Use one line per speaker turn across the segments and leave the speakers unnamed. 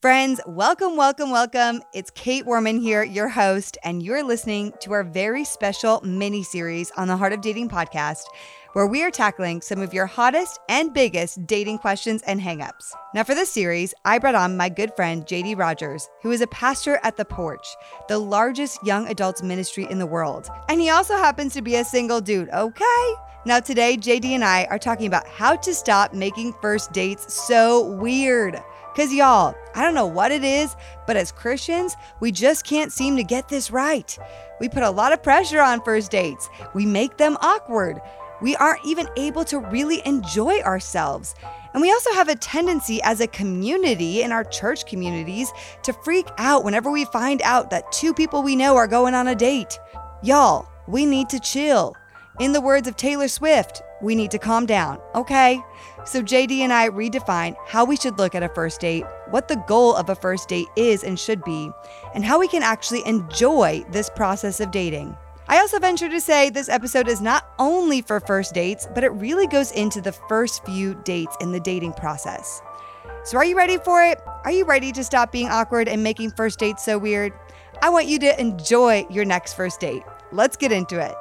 Friends, welcome, welcome, welcome. It's Kait Warman here, your host, and you're listening to our very special mini series on the Heart of Dating podcast, where we are tackling some of your hottest and biggest dating questions and hangups. Now, for this series, I brought on my good friend JD Rodgers, who is a pastor at The Porch, the largest young adults ministry in the world. And he also happens to be a single dude, okay? Now, today, JD and I are talking about how to stop making first dates so weird. Because, y'all, I don't know what it is, but as Christians, we just can't seem to get this right. We put a lot of pressure on first dates, we make them awkward. We aren't even able to really enjoy ourselves. And we also have a tendency as a community in our church communities to freak out whenever we find out that two people we know are going on a date. Y'all, we need to chill. In the words of Taylor Swift, we need to calm down, okay? So, JD and I redefine how we should look at a first date, what the goal of a first date is and should be, and how we can actually enjoy this process of dating. I also venture to say this episode is not only for first dates, but it really goes into the first few dates in the dating process. So, are you ready for it? Are you ready to stop being awkward and making first dates so weird? I want you to enjoy your next first date. Let's get into it.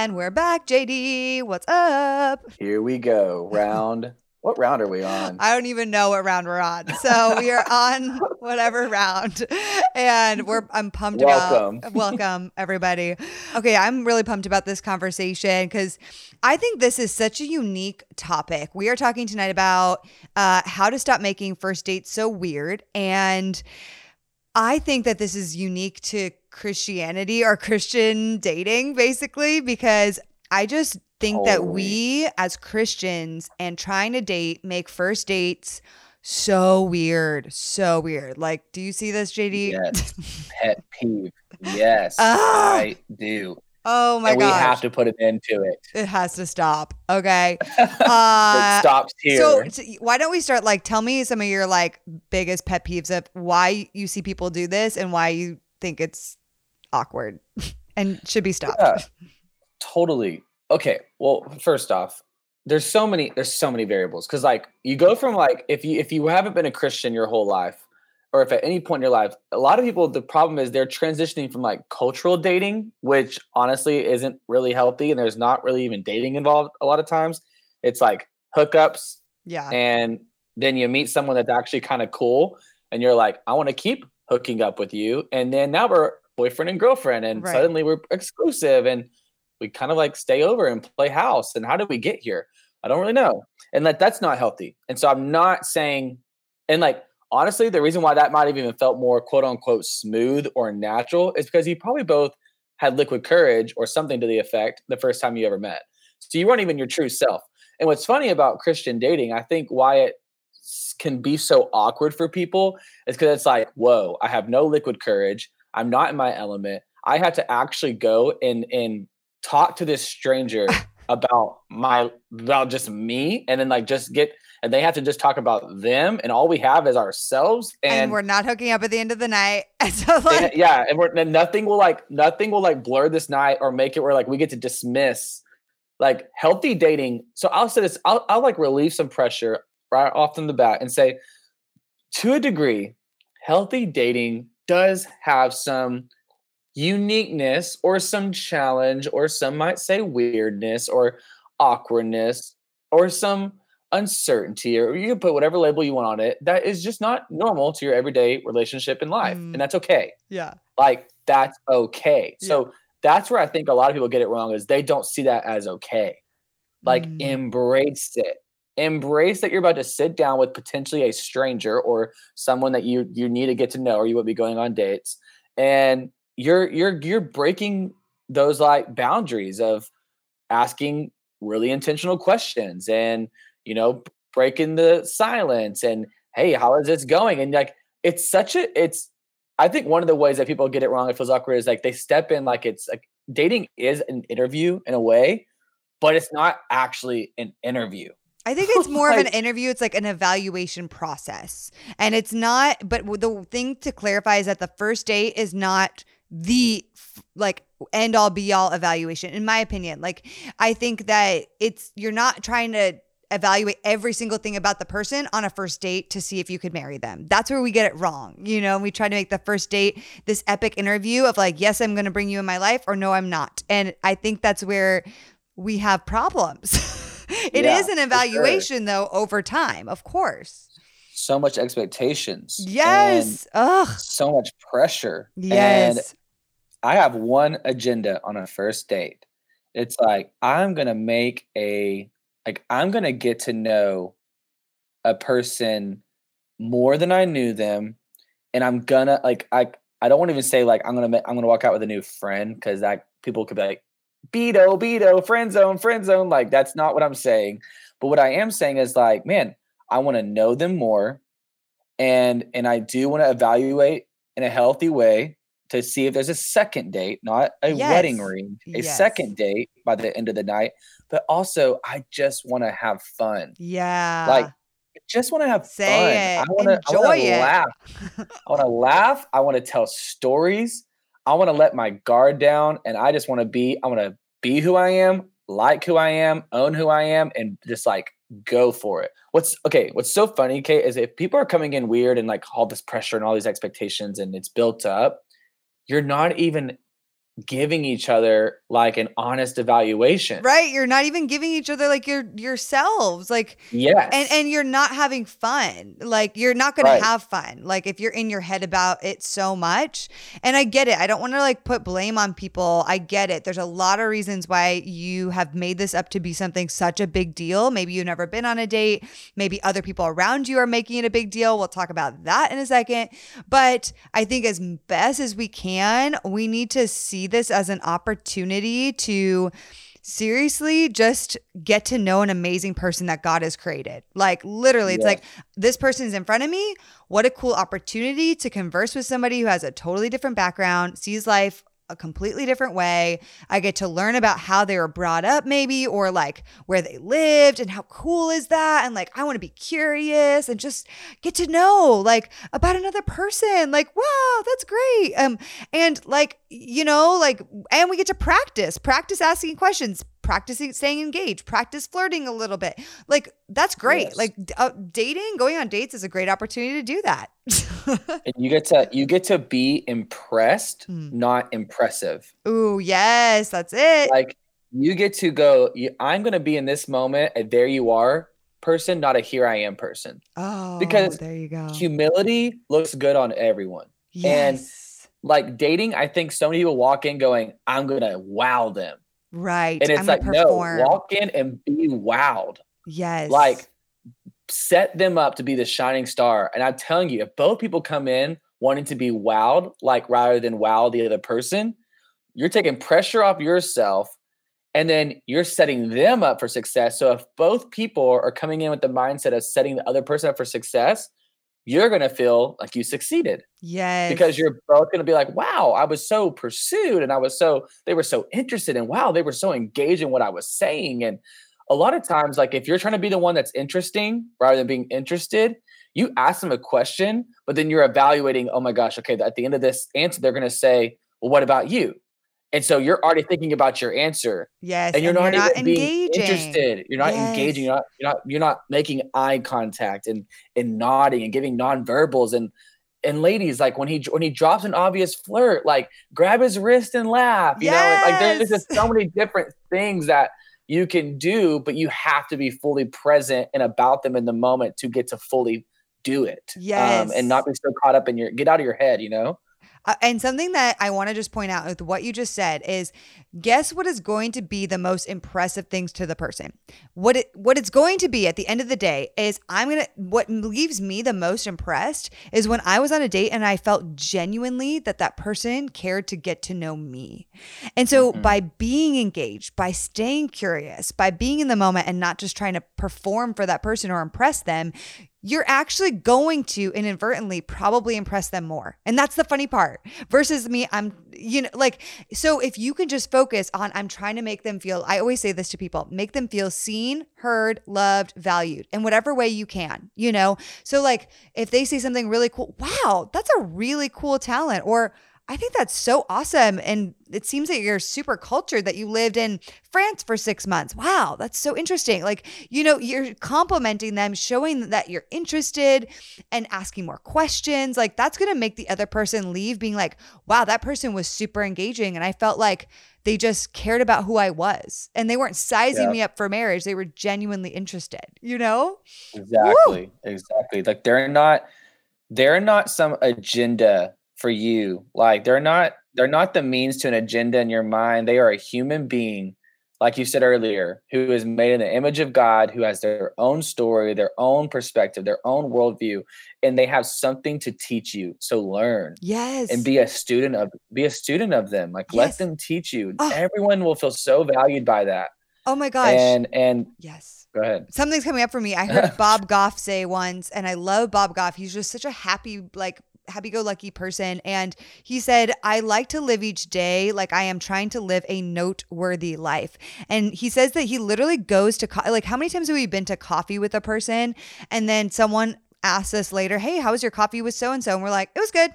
And we're back, JD. What's up?
Here we go. Round. what round are we on?
I don't even know what round we're on. So we are on whatever round. And we're I'm pumped
Welcome.
about welcome everybody. Okay, I'm really pumped about this conversation because I think this is such a unique topic. We are talking tonight about uh, how to stop making first dates so weird. And I think that this is unique to Christianity or Christian dating, basically, because I just think that we as Christians and trying to date make first dates so weird. So weird. Like, do you see this, JD?
Yes. Pet peeve. Yes,
Ah!
I do.
Oh my
god. we have to put an end to it.
it has to stop. Okay.
it
Uh,
stops here.
So, so why don't we start like tell me some of your like biggest pet peeves of why you see people do this and why you think it's awkward and should be stopped.
Yeah. totally. Okay. Well, first off, there's so many there's so many variables because like you go from like if you if you haven't been a Christian your whole life, or if at any point in your life, a lot of people the problem is they're transitioning from like cultural dating, which honestly isn't really healthy, and there's not really even dating involved a lot of times. It's like hookups,
Yeah.
and then you meet someone that's actually kind of cool and you're like i want to keep hooking up with you and then now we're boyfriend and girlfriend and
Right.
suddenly we're exclusive and we kind of like stay over and play house and how did we get here i don't really know and like that's not healthy and so i'm not saying and like honestly the reason why that might have even felt more quote unquote smooth or natural is because you probably both had liquid courage or something to the effect the first time you ever met so you weren't even your true self and what's funny about Christian dating, I think why it can be so awkward for people is because it's like, whoa, I have no liquid courage. I'm not in my element. I had to actually go and and talk to this stranger about my about just me, and then like just get and they have to just talk about them, and all we have is ourselves.
and,
And,
we're not hooking up at the end of the night. So like
and- yeah, and we're and nothing will like nothing will like blur this night or make it where like we get to dismiss like healthy dating. So I'll say this, I'll, I'll like relieve some pressure right off from the bat and say, to a degree, healthy dating does have some uniqueness or some challenge, or some might say weirdness or awkwardness or some uncertainty, or you can put whatever label you want on it. That is just not normal to your everyday relationship in life.
Mm.
And that's okay
yeah.
like that's okay
Yeah.
so that's where i think a lot of people get it wrong is they don't see that as okay like
Mm.
embrace it embrace that you're about to sit down with potentially a stranger or someone that you you need to get to know or you will be going on dates and you're you're you're breaking those like boundaries of asking really intentional questions and you know breaking the silence and hey how is this going and like it's such a it's i think one of the ways that people get it wrong it feels awkward is like they step in like it's like dating is an interview in a way but it's not actually an interview
I think it's more of an interview. It's like an evaluation process. And it's not, but the thing to clarify is that the first date is not the like end all be all evaluation in my opinion. Like I think that it's you're not trying to evaluate every single thing about the person on a first date to see if you could marry them. That's where we get it wrong. You know, we try to make the first date this epic interview of like, yes, I'm going to bring you in my life or no, I'm not. And I think that's where we have problems. it yeah, is an evaluation sure. though over time, of course.
So much expectations.
Yes. Ugh.
So much pressure.
Yes. And
I have one agenda on a first date. It's like I'm going to make a like I'm gonna get to know a person more than I knew them, and I'm gonna like I I don't want to even say like I'm gonna I'm gonna walk out with a new friend because that people could be like Beto Beto friend zone friend zone like that's not what I'm saying, but what I am saying is like man I want to know them more, and and I do want to evaluate in a healthy way to see if there's a second date, not a yes. wedding ring, a yes. second date by the end of the night. But also, I just want to have fun.
Yeah.
Like, I just want to have
Say
fun.
It.
I want to
enjoy
it. Laugh. I want to laugh. I want to tell stories. I want to let my guard down, and I just want to be. I want to be who I am, like who I am, own who I am, and just like go for it. What's okay? What's so funny, Kait, is if people are coming in weird and like all this pressure and all these expectations, and it's built up you're not even giving each other like an honest evaluation.
Right. You're not even giving each other like your yourselves. Like
yes.
And and you're not having fun. Like you're not gonna right. have fun. Like if you're in your head about it so much. And I get it. I don't want to like put blame on people. I get it. There's a lot of reasons why you have made this up to be something such a big deal. Maybe you've never been on a date. Maybe other people around you are making it a big deal. We'll talk about that in a second. But I think as best as we can, we need to see this as an opportunity to seriously just get to know an amazing person that God has created. Like literally, it's like this person is in front of me. What a cool opportunity to converse with somebody who has a totally different background, sees life a completely different way. I get to learn about how they were brought up, maybe, or like where they lived and how cool is that. And like, I want to be curious and just get to know like about another person. Like, wow, that's great. Um, and like, you know, like, and we get to practice, practice asking questions, practicing staying engaged, practice flirting a little bit. Like that's great. Yes. Like uh, dating, going on dates is a great opportunity to do that.
and you get to you get to be impressed, mm. not impressive.
Ooh, yes, that's it.
Like you get to go. You, I'm going to be in this moment, and there you are, person, not a here I am person.
Oh,
because
there you go.
Humility looks good on everyone.
Yes.
And like dating, I think so many people walk in going, "I'm going to wow them."
Right.
And it's
I'm
like, no, walk in and be wowed.
Yes.
Like set them up to be the shining star. And I'm telling you, if both people come in wanting to be wowed, like rather than wow the other person, you're taking pressure off yourself and then you're setting them up for success. So if both people are coming in with the mindset of setting the other person up for success, you're going to feel like you succeeded.
Yes.
Because you're both going to be like, wow, I was so pursued and I was so, they were so interested and wow, they were so engaged in what I was saying. And a lot of times, like if you're trying to be the one that's interesting rather than being interested, you ask them a question, but then you're evaluating, oh my gosh, okay, at the end of this answer, they're going to say, well, what about you? And so you're already thinking about your answer.
Yes.
And you're,
and
not,
you're
not engaging. interested. You're not yes. engaging. You're not, you're not, you're not making eye contact and and nodding and giving nonverbals. And and ladies, like when he when he drops an obvious flirt, like grab his wrist and laugh. You yes. know, like there's just so many different things that you can do, but you have to be fully present and about them in the moment to get to fully do it.
Yes. Um,
and not be so caught up in your get out of your head, you know?
Uh, and something that I want to just point out with what you just said is guess what is going to be the most impressive things to the person. What it what it's going to be at the end of the day is I'm going to what leaves me the most impressed is when I was on a date and I felt genuinely that that person cared to get to know me. And so mm-hmm. by being engaged, by staying curious, by being in the moment and not just trying to perform for that person or impress them, you're actually going to inadvertently probably impress them more. And that's the funny part versus me. I'm, you know, like, so if you can just focus on, I'm trying to make them feel, I always say this to people make them feel seen, heard, loved, valued in whatever way you can, you know? So, like, if they say something really cool, wow, that's a really cool talent. Or, I think that's so awesome. And it seems that you're super cultured that you lived in France for six months. Wow, that's so interesting. Like, you know, you're complimenting them, showing that you're interested and asking more questions. Like, that's going to make the other person leave being like, wow, that person was super engaging. And I felt like they just cared about who I was and they weren't sizing yeah. me up for marriage. They were genuinely interested, you know?
Exactly. Woo! Exactly. Like, they're not, they're not some agenda for you. Like, they're not they're not the means to an agenda in your mind. They are a human being, like you said earlier, who is made in the image of God, who has their own story, their own perspective, their own worldview, and they have something to teach you. So learn.
Yes.
And be a student of be a student of them. Like yes. let them teach you. Oh. Everyone will feel so valued by that.
Oh my gosh.
And and
yes.
Go ahead.
Something's coming up for me. I heard Bob Goff say once, and I love Bob Goff. He's just such a happy, like happy go lucky person. And he said, I like to live each day like I am trying to live a noteworthy life. And he says that he literally goes to, co- like, how many times have we been to coffee with a person and then someone asks us later, Hey, how was your coffee with so and so? And we're like, It was good.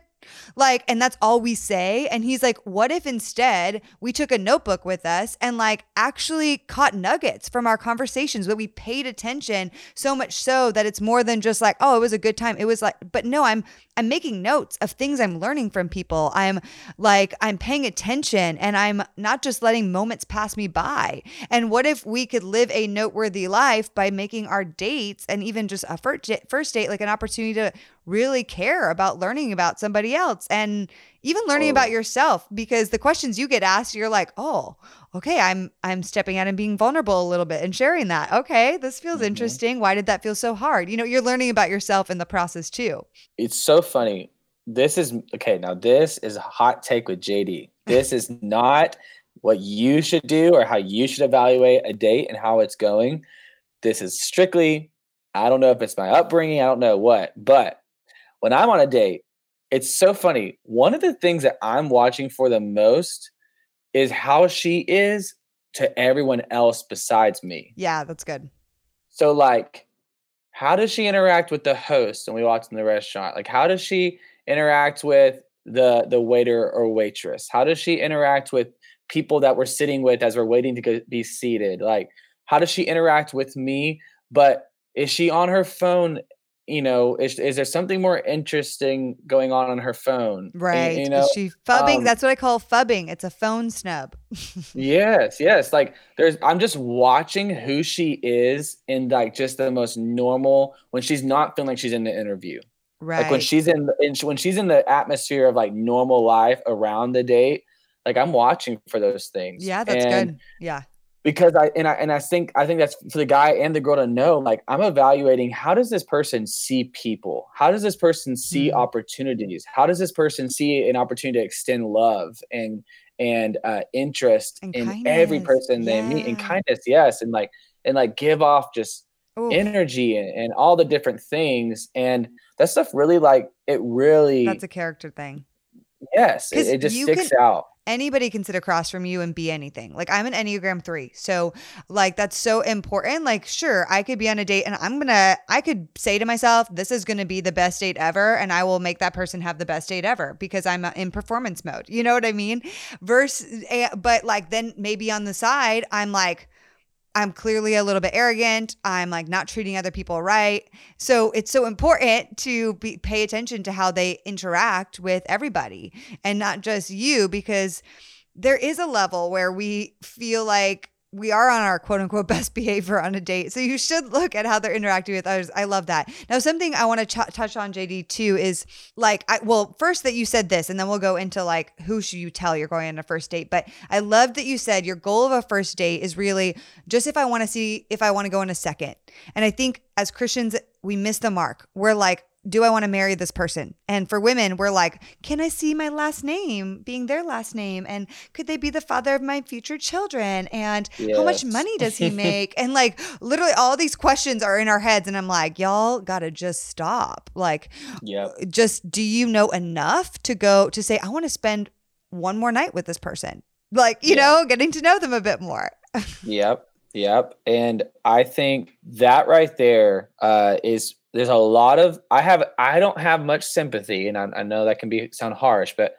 Like, and that's all we say. And he's like, what if instead we took a notebook with us and like actually caught nuggets from our conversations, but we paid attention so much so that it's more than just like, oh, it was a good time. It was like, but no, I'm I'm making notes of things I'm learning from people. I'm like, I'm paying attention and I'm not just letting moments pass me by. And what if we could live a noteworthy life by making our dates and even just a first date like an opportunity to really care about learning about somebody else and even learning oh. about yourself because the questions you get asked you're like oh okay i'm i'm stepping out and being vulnerable a little bit and sharing that. Okay this feels mm-hmm. interesting. Why did that feel so hard? You know you're learning about yourself in the process too.
It's so funny. This is okay now this is a hot take with jd this is not what you should do or how you should evaluate a date and how it's going. This is strictly i don't know if it's my upbringing i don't know what but when I'm on a date, it's so funny. One of the things that I'm watching for the most is how she is to everyone else besides me.
Yeah, that's good.
So, like, how does she interact with the host when we walk in the restaurant? Like, how does she interact with the the waiter or waitress? How does she interact with people that we're sitting with as we're waiting to go, be seated? Like, how does she interact with me? But is she on her phone you know, is, is there something more interesting going on on her phone?
Right. You know, is she phubbing? Um, That's what I call phubbing. It's a phone snub.
yes, yes. Like there's, I'm just watching who she is in like just the most normal when she's not feeling like she's in the interview.
Right.
Like when she's in, in when she's in the atmosphere of like normal life around the date. Like I'm watching for those things.
Yeah, that's and, good. Yeah
because I and I and I think I think that's for the guy and the girl to know. Like I'm evaluating how does this person see people? How does this person see mm-hmm. opportunities? How does this person see an opportunity to extend love and and uh, interest and in kindness. every person yeah. they meet and kindness? Yes, and like and like give off just energy and, and all the different things and that stuff really like it really
that's a character thing.
Yes, it, it just sticks can, out
anybody can sit across from you and be anything. Like I'm an Enneagram 3. So like that's so important. Like sure, I could be on a date and I'm going to I could say to myself this is going to be the best date ever and I will make that person have the best date ever because I'm uh, in performance mode. You know what I mean? Versus eh, but like then maybe on the side I'm like I'm clearly a little bit arrogant. I'm like not treating other people right. So it's so important to be, pay attention to how they interact with everybody and not just you because there is a level where we feel like we are on our quote unquote best behavior on a date. So you should look at how they're interacting with others. I love that. Now, something I want to ch- touch on, JD, too, is like, I, well, first that you said this, and then we'll go into like, who should you tell you're going on a first date? But I love that you said your goal of a first date is really just if I want to see if I want to go on a second. And I think as Christians, we miss the mark. We're like, do I want to marry this person? And for women, we're like, can I see my last name being their last name? And could they be the father of my future children? And yes. how much money does he make? and like literally all these questions are in our heads. And I'm like, y'all gotta just stop. Like,
yeah,
just do you know enough to go to say, I want to spend one more night with this person? Like, you yeah. know, getting to know them a bit more.
yep. Yep. And I think that right there uh, is there's a lot of I have I don't have much sympathy, and I, I know that can be sound harsh, but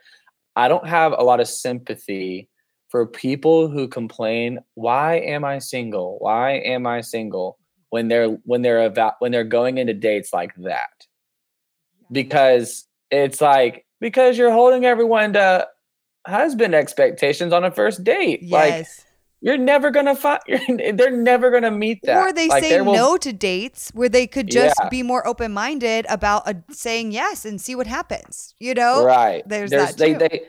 I don't have a lot of sympathy for people who complain, "Why am I single? Why am I single?" when they're when they're about when they're going into dates like that. Because it's like because you're holding everyone to husband expectations on a first date.
Yes.
Like you're never gonna find. They're never gonna meet that.
Or they
like,
say
will,
no to dates where they could just
Yeah.
be more open minded about a, saying yes and see what happens. You know,
right
there's
There's-
that
they
too.
they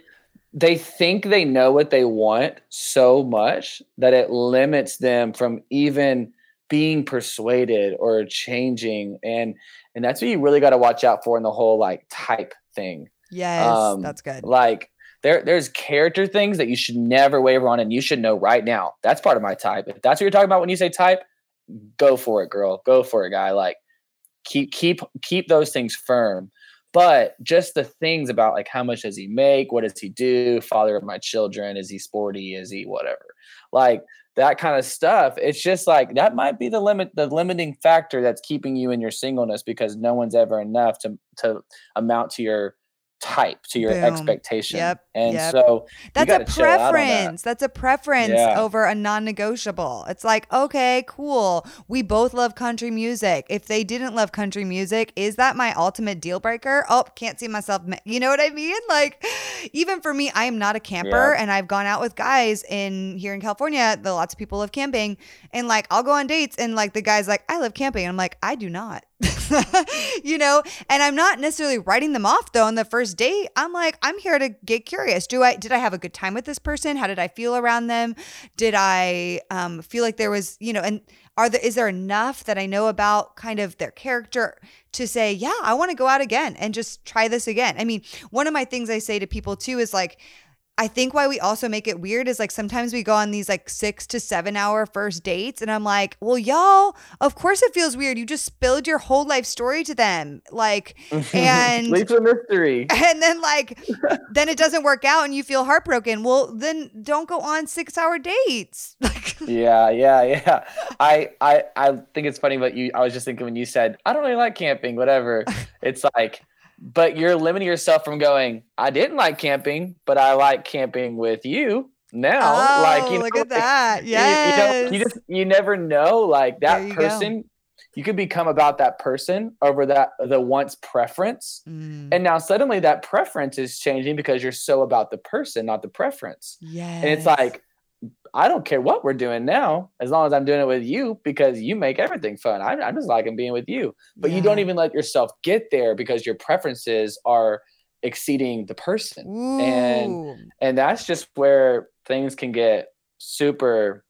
they think they know what they want so much that it limits them from even being persuaded or changing and and that's what you really got to watch out for in the whole like type thing
yes,
um,
that's good.
like there there's character things that you should never waver on and you should know right now. That's part of my type. If that's what you're talking about when you say type go for it girl. Go for it guy. Like keep keep keep those things firm. But just the things about like how much does he make? What does he do? Father of my children is he sporty? Is he whatever? Like that kind of stuff. It's just like that might be the limit the limiting factor that's keeping you in your singleness because no one's ever enough to to amount to your type to your
Boom.
expectation
Yep,
and
yep.
so
That's a
chill that.
preference. That's a preference
Yeah.
over a non-negotiable. It's like, okay, cool. We both love country music. If they didn't love country music, is that my ultimate deal breaker? Oh, can't see myself. ma- You know what I mean? Like, even for me, I am not a camper,
Yeah.
and I've gone out with guys in here in California. The lots of people love camping, and like I'll go on dates, and like the guy's like, I love camping. I'm like, I do not. you know, and I'm not necessarily writing them off though on the first date. I'm like, I'm here to get curious. Do I did I have a good time with this person? How did I feel around them? Did I um, feel like there was, you know, and are there is there enough that I know about kind of their character to say, yeah, I want to go out again and just try this again? I mean, one of my things I say to people too is like, I think why we also make it weird is like sometimes we go on these like six to seven hour first dates, and I'm like, well, y'all, of course it feels weird. You just spilled your whole life story to them. Like, and
leave the mystery
and then like then it doesn't work out and you feel heartbroken. Well, then don't go on six hour dates. Like
yeah yeah yeah I, I i think it's funny but you i was just thinking when you said i don't really like camping whatever it's like but you're limiting yourself from going i didn't like camping but i like camping with you now.
Oh,
like you
look
know,
at
like,
that.
you- you, know, you just you never know like that
you go.
person you could become about that person over that the once preference.
Mm,
and now suddenly that preference is changing because you're so about the person not the preference.
Yeah
and it's like, I don't care what we're doing now, as long as I'm doing it with you because you make everything fun. I, I'm just liking being with you. But you don't even let yourself get there because your preferences are exceeding the person. and-
Ooh.
And that's just where things can get super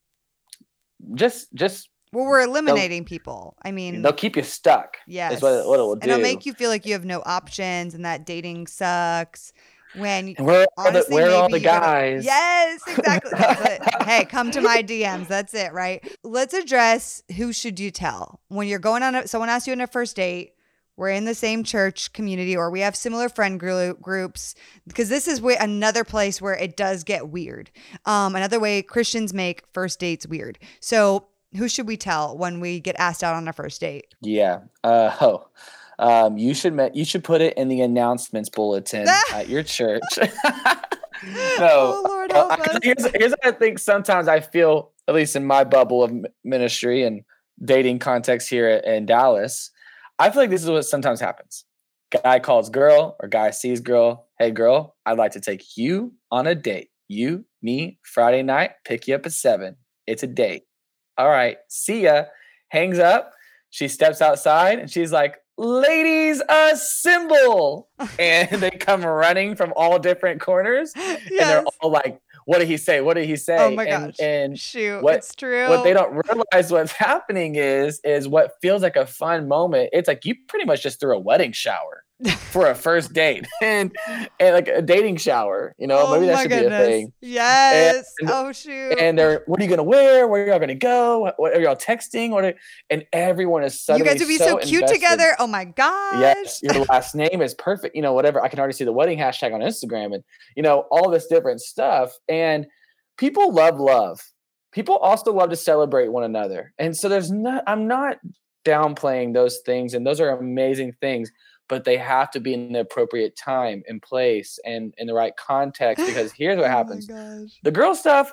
just just
well, we're eliminating people. I mean,
they'll keep you stuck.
Yes.
Is what, what it will
and
do.
it'll make you feel like you have no options and that dating sucks. When
and where
honestly,
where are all the guys?
Yes, exactly. Hey, come to my DMs. That's it, right? Let's address who should you tell when you're going on. A, someone asks you on a first date. We're in the same church community, or we have similar friend group, groups, because this is where another place where it does get weird. Um, another way Christians make first dates weird. So, who should we tell when we get asked out on a first date?
Yeah. Uh, oh, um, you should me- you should put it in the announcements bulletin at your church.
oh Lord,
Uh,
help
I-
us.
here's, here's what I think sometimes I feel, at least in my bubble of ministry and dating context here in Dallas, I feel like this is what sometimes happens. Guy calls girl or guy sees girl. Hey, girl, I'd like to take you on a date. You, me, Friday night, pick you up at seven. It's a date. All right, see ya. Hangs up. She steps outside and she's like, ladies assemble. and they come running from all different corners and they're all like, "What did he say? What did he say?"
Oh my
and,
gosh.
and
Shoot,
what-
it's true.
what they don't realize what's happening is is what feels like a fun moment. It's like you pretty much just threw a wedding shower for a first date and and like a dating shower. You know,
oh
maybe that should
goodness.
be a thing.
Yes.
And-
oh shoot.
And they're, what are you gonna wear? Where are y'all gonna go? What, what are y'all texting? What? Are, and everyone is suddenly you
guys would be so, cute
invested.
together. Oh my gosh.
Yes, your last name is perfect. You know, whatever. I can already see the wedding hashtag on Instagram and, you know, all this different stuff. And people love love. People also love to celebrate one another. And so there's not, I'm not downplaying those things. And those are amazing things. But they have to be in the appropriate time and place and in the right context because here's what
Oh
happens
gosh.
the girl stuff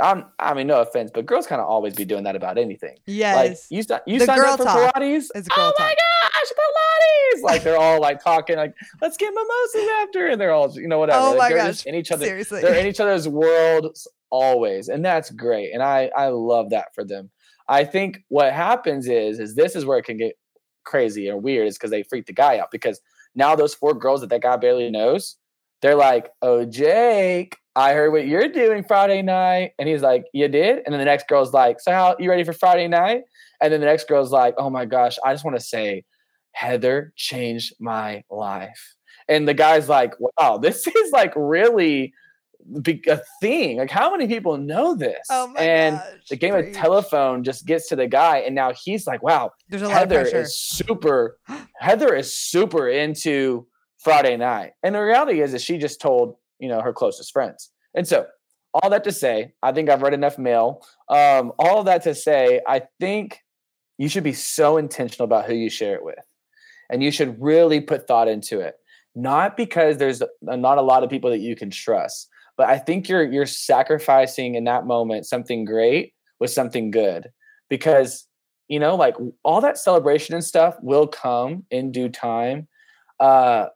I'm, I mean, no offense, but girls kind of always be doing that about anything. Like
Yes.
you, st- you
The
signed up for
talk
Pilates.
It's
oh
girl
my
talk.
gosh, Pilates! Like they're all like talking, like let's get mimosas after, and they're all you know whatever.
Oh
Like,
my
they're
gosh.
just in each other.
Seriously.
They're in each other's worlds always, and that's great. And I I love that for them. I think what happens is is this is where it can get crazy or weird is because they freak the guy out because now those four girls that that guy barely knows, they're like, oh Jake, I heard what you're doing Friday night, and he's like, you did, and then the next girl's like, so how you ready for Friday night? And then the next girl's like, oh my gosh, I just want to say, Heather changed my life. And the guy's like, wow, this is like really be- a thing. Like, how many people know this?
Oh my
and
gosh.
the game of telephone just gets to the guy, and now he's like, wow,
There's a
Heather is super. Heather is super into Friday night, and the reality is, is she just told you know her closest friends. And so, all that to say, I think I've read enough mail. Um, all that to say, I think you should be so intentional about who you share it with, and you should really put thought into it. Not because there's not a lot of people that you can trust, but I think you're you're sacrificing in that moment something great with something good because you know like all that celebration and stuff will come in due time uh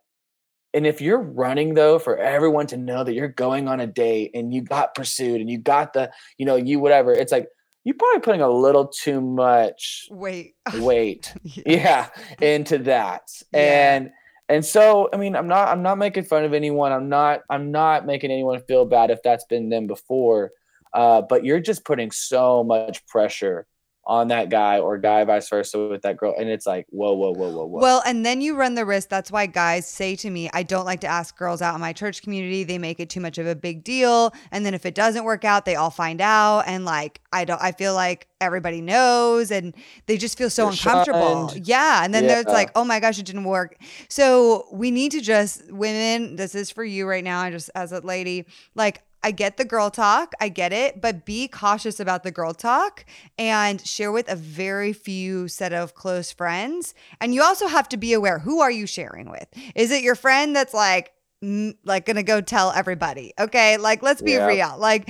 and if you're running though for everyone to know that you're going on a date and you got pursued and you got the you know you whatever it's like you're probably putting a little too much
Wait.
weight yeah into that
Yeah.
and and so i mean i'm not i'm not making fun of anyone. I'm not i'm not making anyone feel bad if that's been them before. Uh, but you're just putting so much pressure on that guy or guy vice versa with that girl and it's like whoa whoa whoa whoa whoa
Well, and then you run the risk. That's why guys say to me, I don't like to ask girls out in my church community. They make it too much of a big deal. And then if it doesn't work out, they all find out. And like, I don't, I feel like everybody knows and they just feel so
You're
uncomfortable.
shunned.
Yeah. And then there's
Yeah.
like, oh my gosh, it didn't work. So we need to just, women, this is for you right now. I just, as a lady, like, I get the girl talk, I get it, but be cautious about the girl talk and share with a very few set of close friends. And you also have to be aware who are you sharing with? Is it your friend that's like like gonna go tell everybody okay? Like let's be
Yeah.
real. Like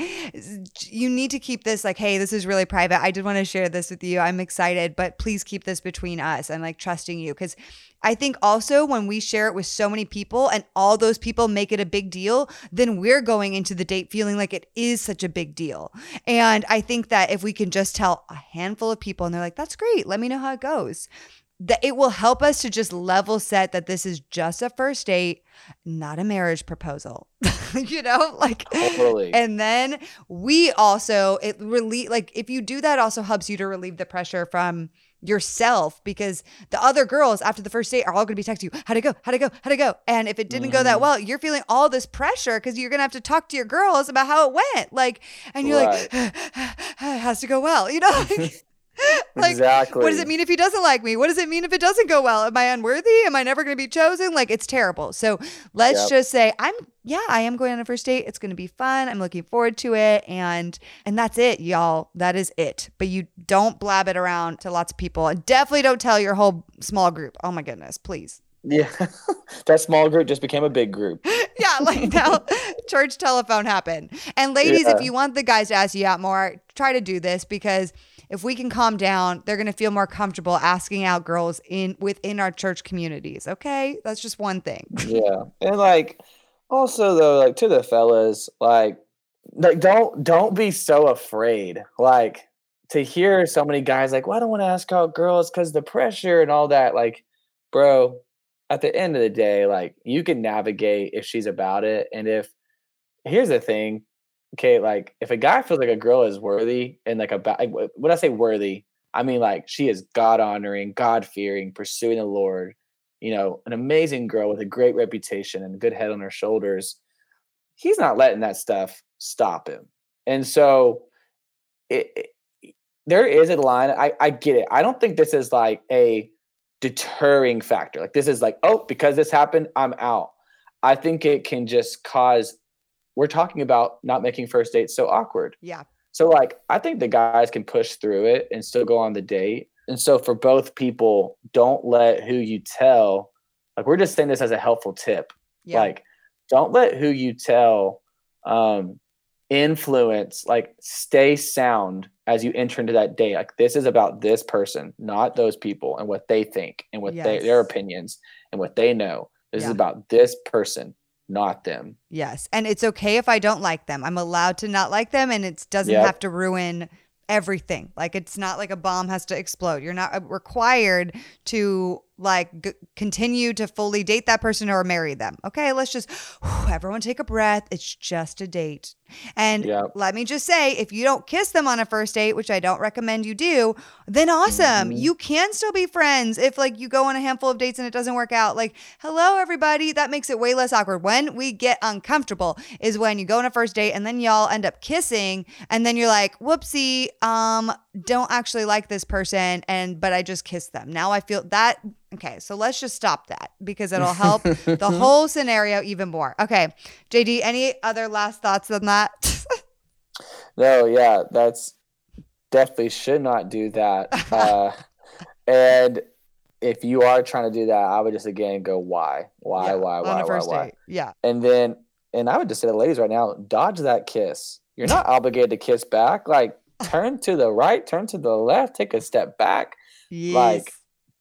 you need to keep this like hey this is really private. I did want to share this with you. I'm excited but please keep this between us and like trusting you. Because I think also when we share it with so many people and all those people make it a big deal, then we're going into the date feeling like it is such a big deal. And I think that if we can just tell a handful of people and they're like, that's great, let me know how it goes, that it will help us to just level set that this is just a first date, not a marriage proposal. you know, like
Totally.
and then we also it relieve like if you do that also helps you to relieve the pressure from yourself because the other girls after the first date are all going to be texting you how'd it go how'd it go how'd it go and if it didn't go that
Mhm.
well you're feeling all this pressure because you're going to have to talk to your girls about how it went like and you're like it has to go well you know like
exactly
what does it mean if he doesn't like me? What does it mean if it doesn't go well? Am I unworthy? Am I never going to be chosen? Like it's terrible. So let's
Yep.
just say I'm yeah, I am going on a first date. It's going to be fun. I'm looking forward to it and and that's it, y'all. That is it. But you don't blab it around to lots of people. And definitely don't tell your whole small group. Oh my goodness, please.
Yeah that small group just became a big group
yeah, like now church telephone happened. And ladies, if you want the guys to ask you out more, try to do this because if we can calm down, they're going to feel more comfortable asking out girls in within our church communities. Okay? That's just one thing.
yeah and like also though like to the fellas like like don't don't be so afraid like to hear so many guys like well i don't want to ask out girls because the pressure and all that like bro at the end of the day like you can navigate if she's about it and if here's the thing okay like if a guy feels like a girl is worthy and like about when i say worthy i mean like she is god honoring god fearing pursuing the lord you know, an amazing girl with a great reputation and a good head on her shoulders, he's not letting that stuff stop him. And so it, it- there is a line. I, I get it. I don't think this is like a deterring factor. Like this is like, oh, because this happened, I'm out. I think it can just cause we're talking about not making first dates so awkward.
Yeah.
So like I think the guys can push through it and still go on the date. and so for both people, don't let who you tell, like we're just saying this as a helpful tip.
Yeah.
Like, don't let who you tell um, influence, like, stay sound as you enter into that day. Like, this is about this person, not those people and what they think and what they, their opinions and what they know. This
Yeah.
is about this person, not them.
Yes. And it's okay if I don't like them. I'm allowed to not like them and it doesn't
Yep.
have to ruin everything. Like it's not like a bomb has to explode. You're not uh, required to like g- continue to fully date that person or marry them. Okay, let's just everyone take a breath. It's just a date. And
Yep.
let me just say if you don't kiss them on a first date, which I don't recommend you do, then awesome.
Mhm.
You can still be friends if like you go on a handful of dates and it doesn't work out. Like, hello everybody, that makes it way less awkward. When we get uncomfortable is when you go on a first date and then y'all end up kissing and then you're like, "Whoopsie, um don't actually like this person and but I just kissed them." Now I feel that Okay, so let's just stop that because it'll help the whole scenario even more. Okay, JD, any other last thoughts on that?
No, yeah, that's definitely should not do that. Uh, and if you are trying to do that, I would just again go why, why,
Yeah,
why, why, why, why.
Yeah.
and then and I would just say to the ladies right now, dodge that kiss. You're not obligated to kiss back. Like turn to the right, turn to the left, take a step back,
Yes.
Like-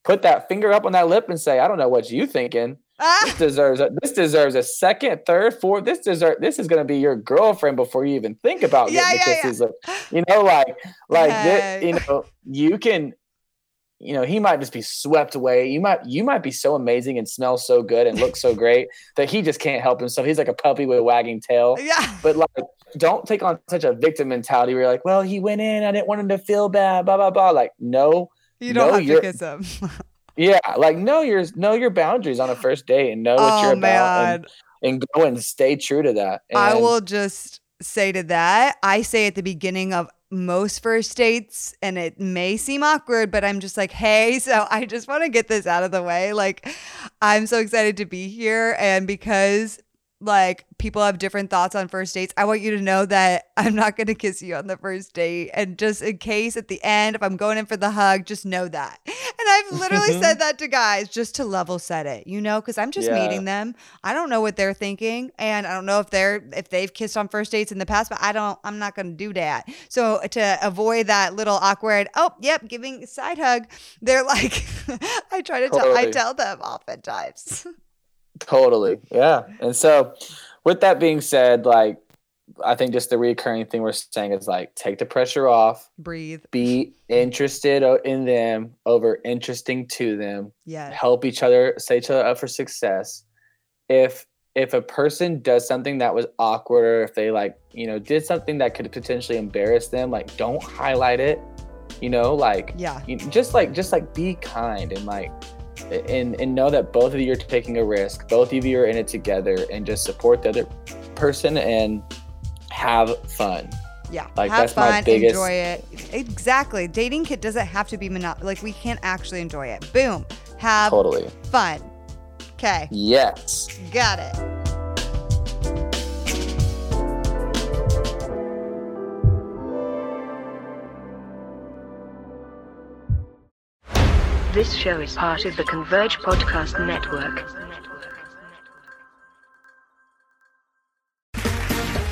put that finger up on that lip, and say, I don't know what you thinking.
Ah!
This deserves a, this deserves a second, third, fourth. This deserve this is gonna be your girlfriend before you even think about
Yeah,
getting
yeah, yeah.
kisses. Like, You know, like like
Hey.
thi- you know, you can you know, he might just be swept away. You might you might be so amazing and smell so good and look so great that he just can't help himself. He's like a puppy with a wagging tail.
yeah.
But like don't take on such a victim mentality where you're like, well, he went in, I didn't want him to feel bad, blah blah blah. Like, no,
You don't
No,
have to kiss him.
yeah, like know your know your boundaries on a first date and know what
oh
you're about and, and go and stay true to that.
I will just say to that, I say at the beginning of most first dates, and it may seem awkward, but I'm just like, hey, so I just want to get this out of the way. Like, I'm so excited to be here. And because like people have different thoughts on first dates, I want you to know that I'm not going to kiss you on the first date. And just in case at the end, if I'm going in for the hug, just know that. And I've literally mm-hmm. said that to guys just to level set it, you know, because I'm just
Yeah.
meeting them. I don't know what they're thinking, and I don't know if they're if they've kissed on first dates in the past, but I don't. I'm not going to do that. So uh, to avoid that little awkward, oh, yep, giving side hug, they're like, I try to tell, I tell them oftentimes.
Totally. Yeah. And so with that being said, like I think just the recurring thing we're saying is like take the pressure off,
Breathe.
be interested in them over interesting to them,
Yeah.
help each other, set each other up for success. If if a person does something that was awkward or if they like, you know, did something that could potentially embarrass them, like don't highlight it. You know, like
Yeah.
you just like just like be kind and like and and know that both of you are taking a risk both of you are in it together and just support the other person and have fun
Yeah.
Like,
have
that's my
fun,
biggest-
enjoy it. Exactly. Dating kit doesn't have to be mono- like we can't actually enjoy it. Boom. Have
totally
fun. Okay.
yes
Got it.
This show is part of the Converge Podcast Network.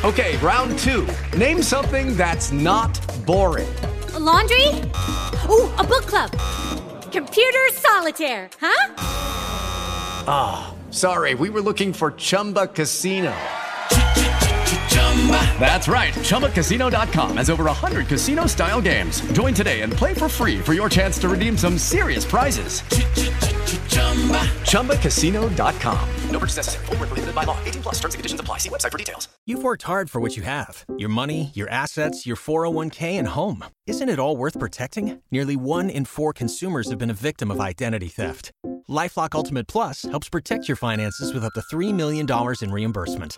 Okay, round two. Name something that's not boring.
A laundry? Ooh, a book club. Computer solitaire, huh?
Ah, sorry, we were looking for Chumba Casino. That's right. ChumbaCasino.com has over 100 casino style games. Join today and play for free for your chance to redeem some serious prizes. ChumbaCasino.com. No purchase necessary. Void where prohibited by law. 18 plus terms and conditions apply. See website for details.
You've worked hard for what you have your money, your assets, your 401k, and home. Isn't it all worth protecting? Nearly one in four consumers have been a victim of identity theft. Lifelock Ultimate Plus helps protect your finances with up to $3 million in reimbursement.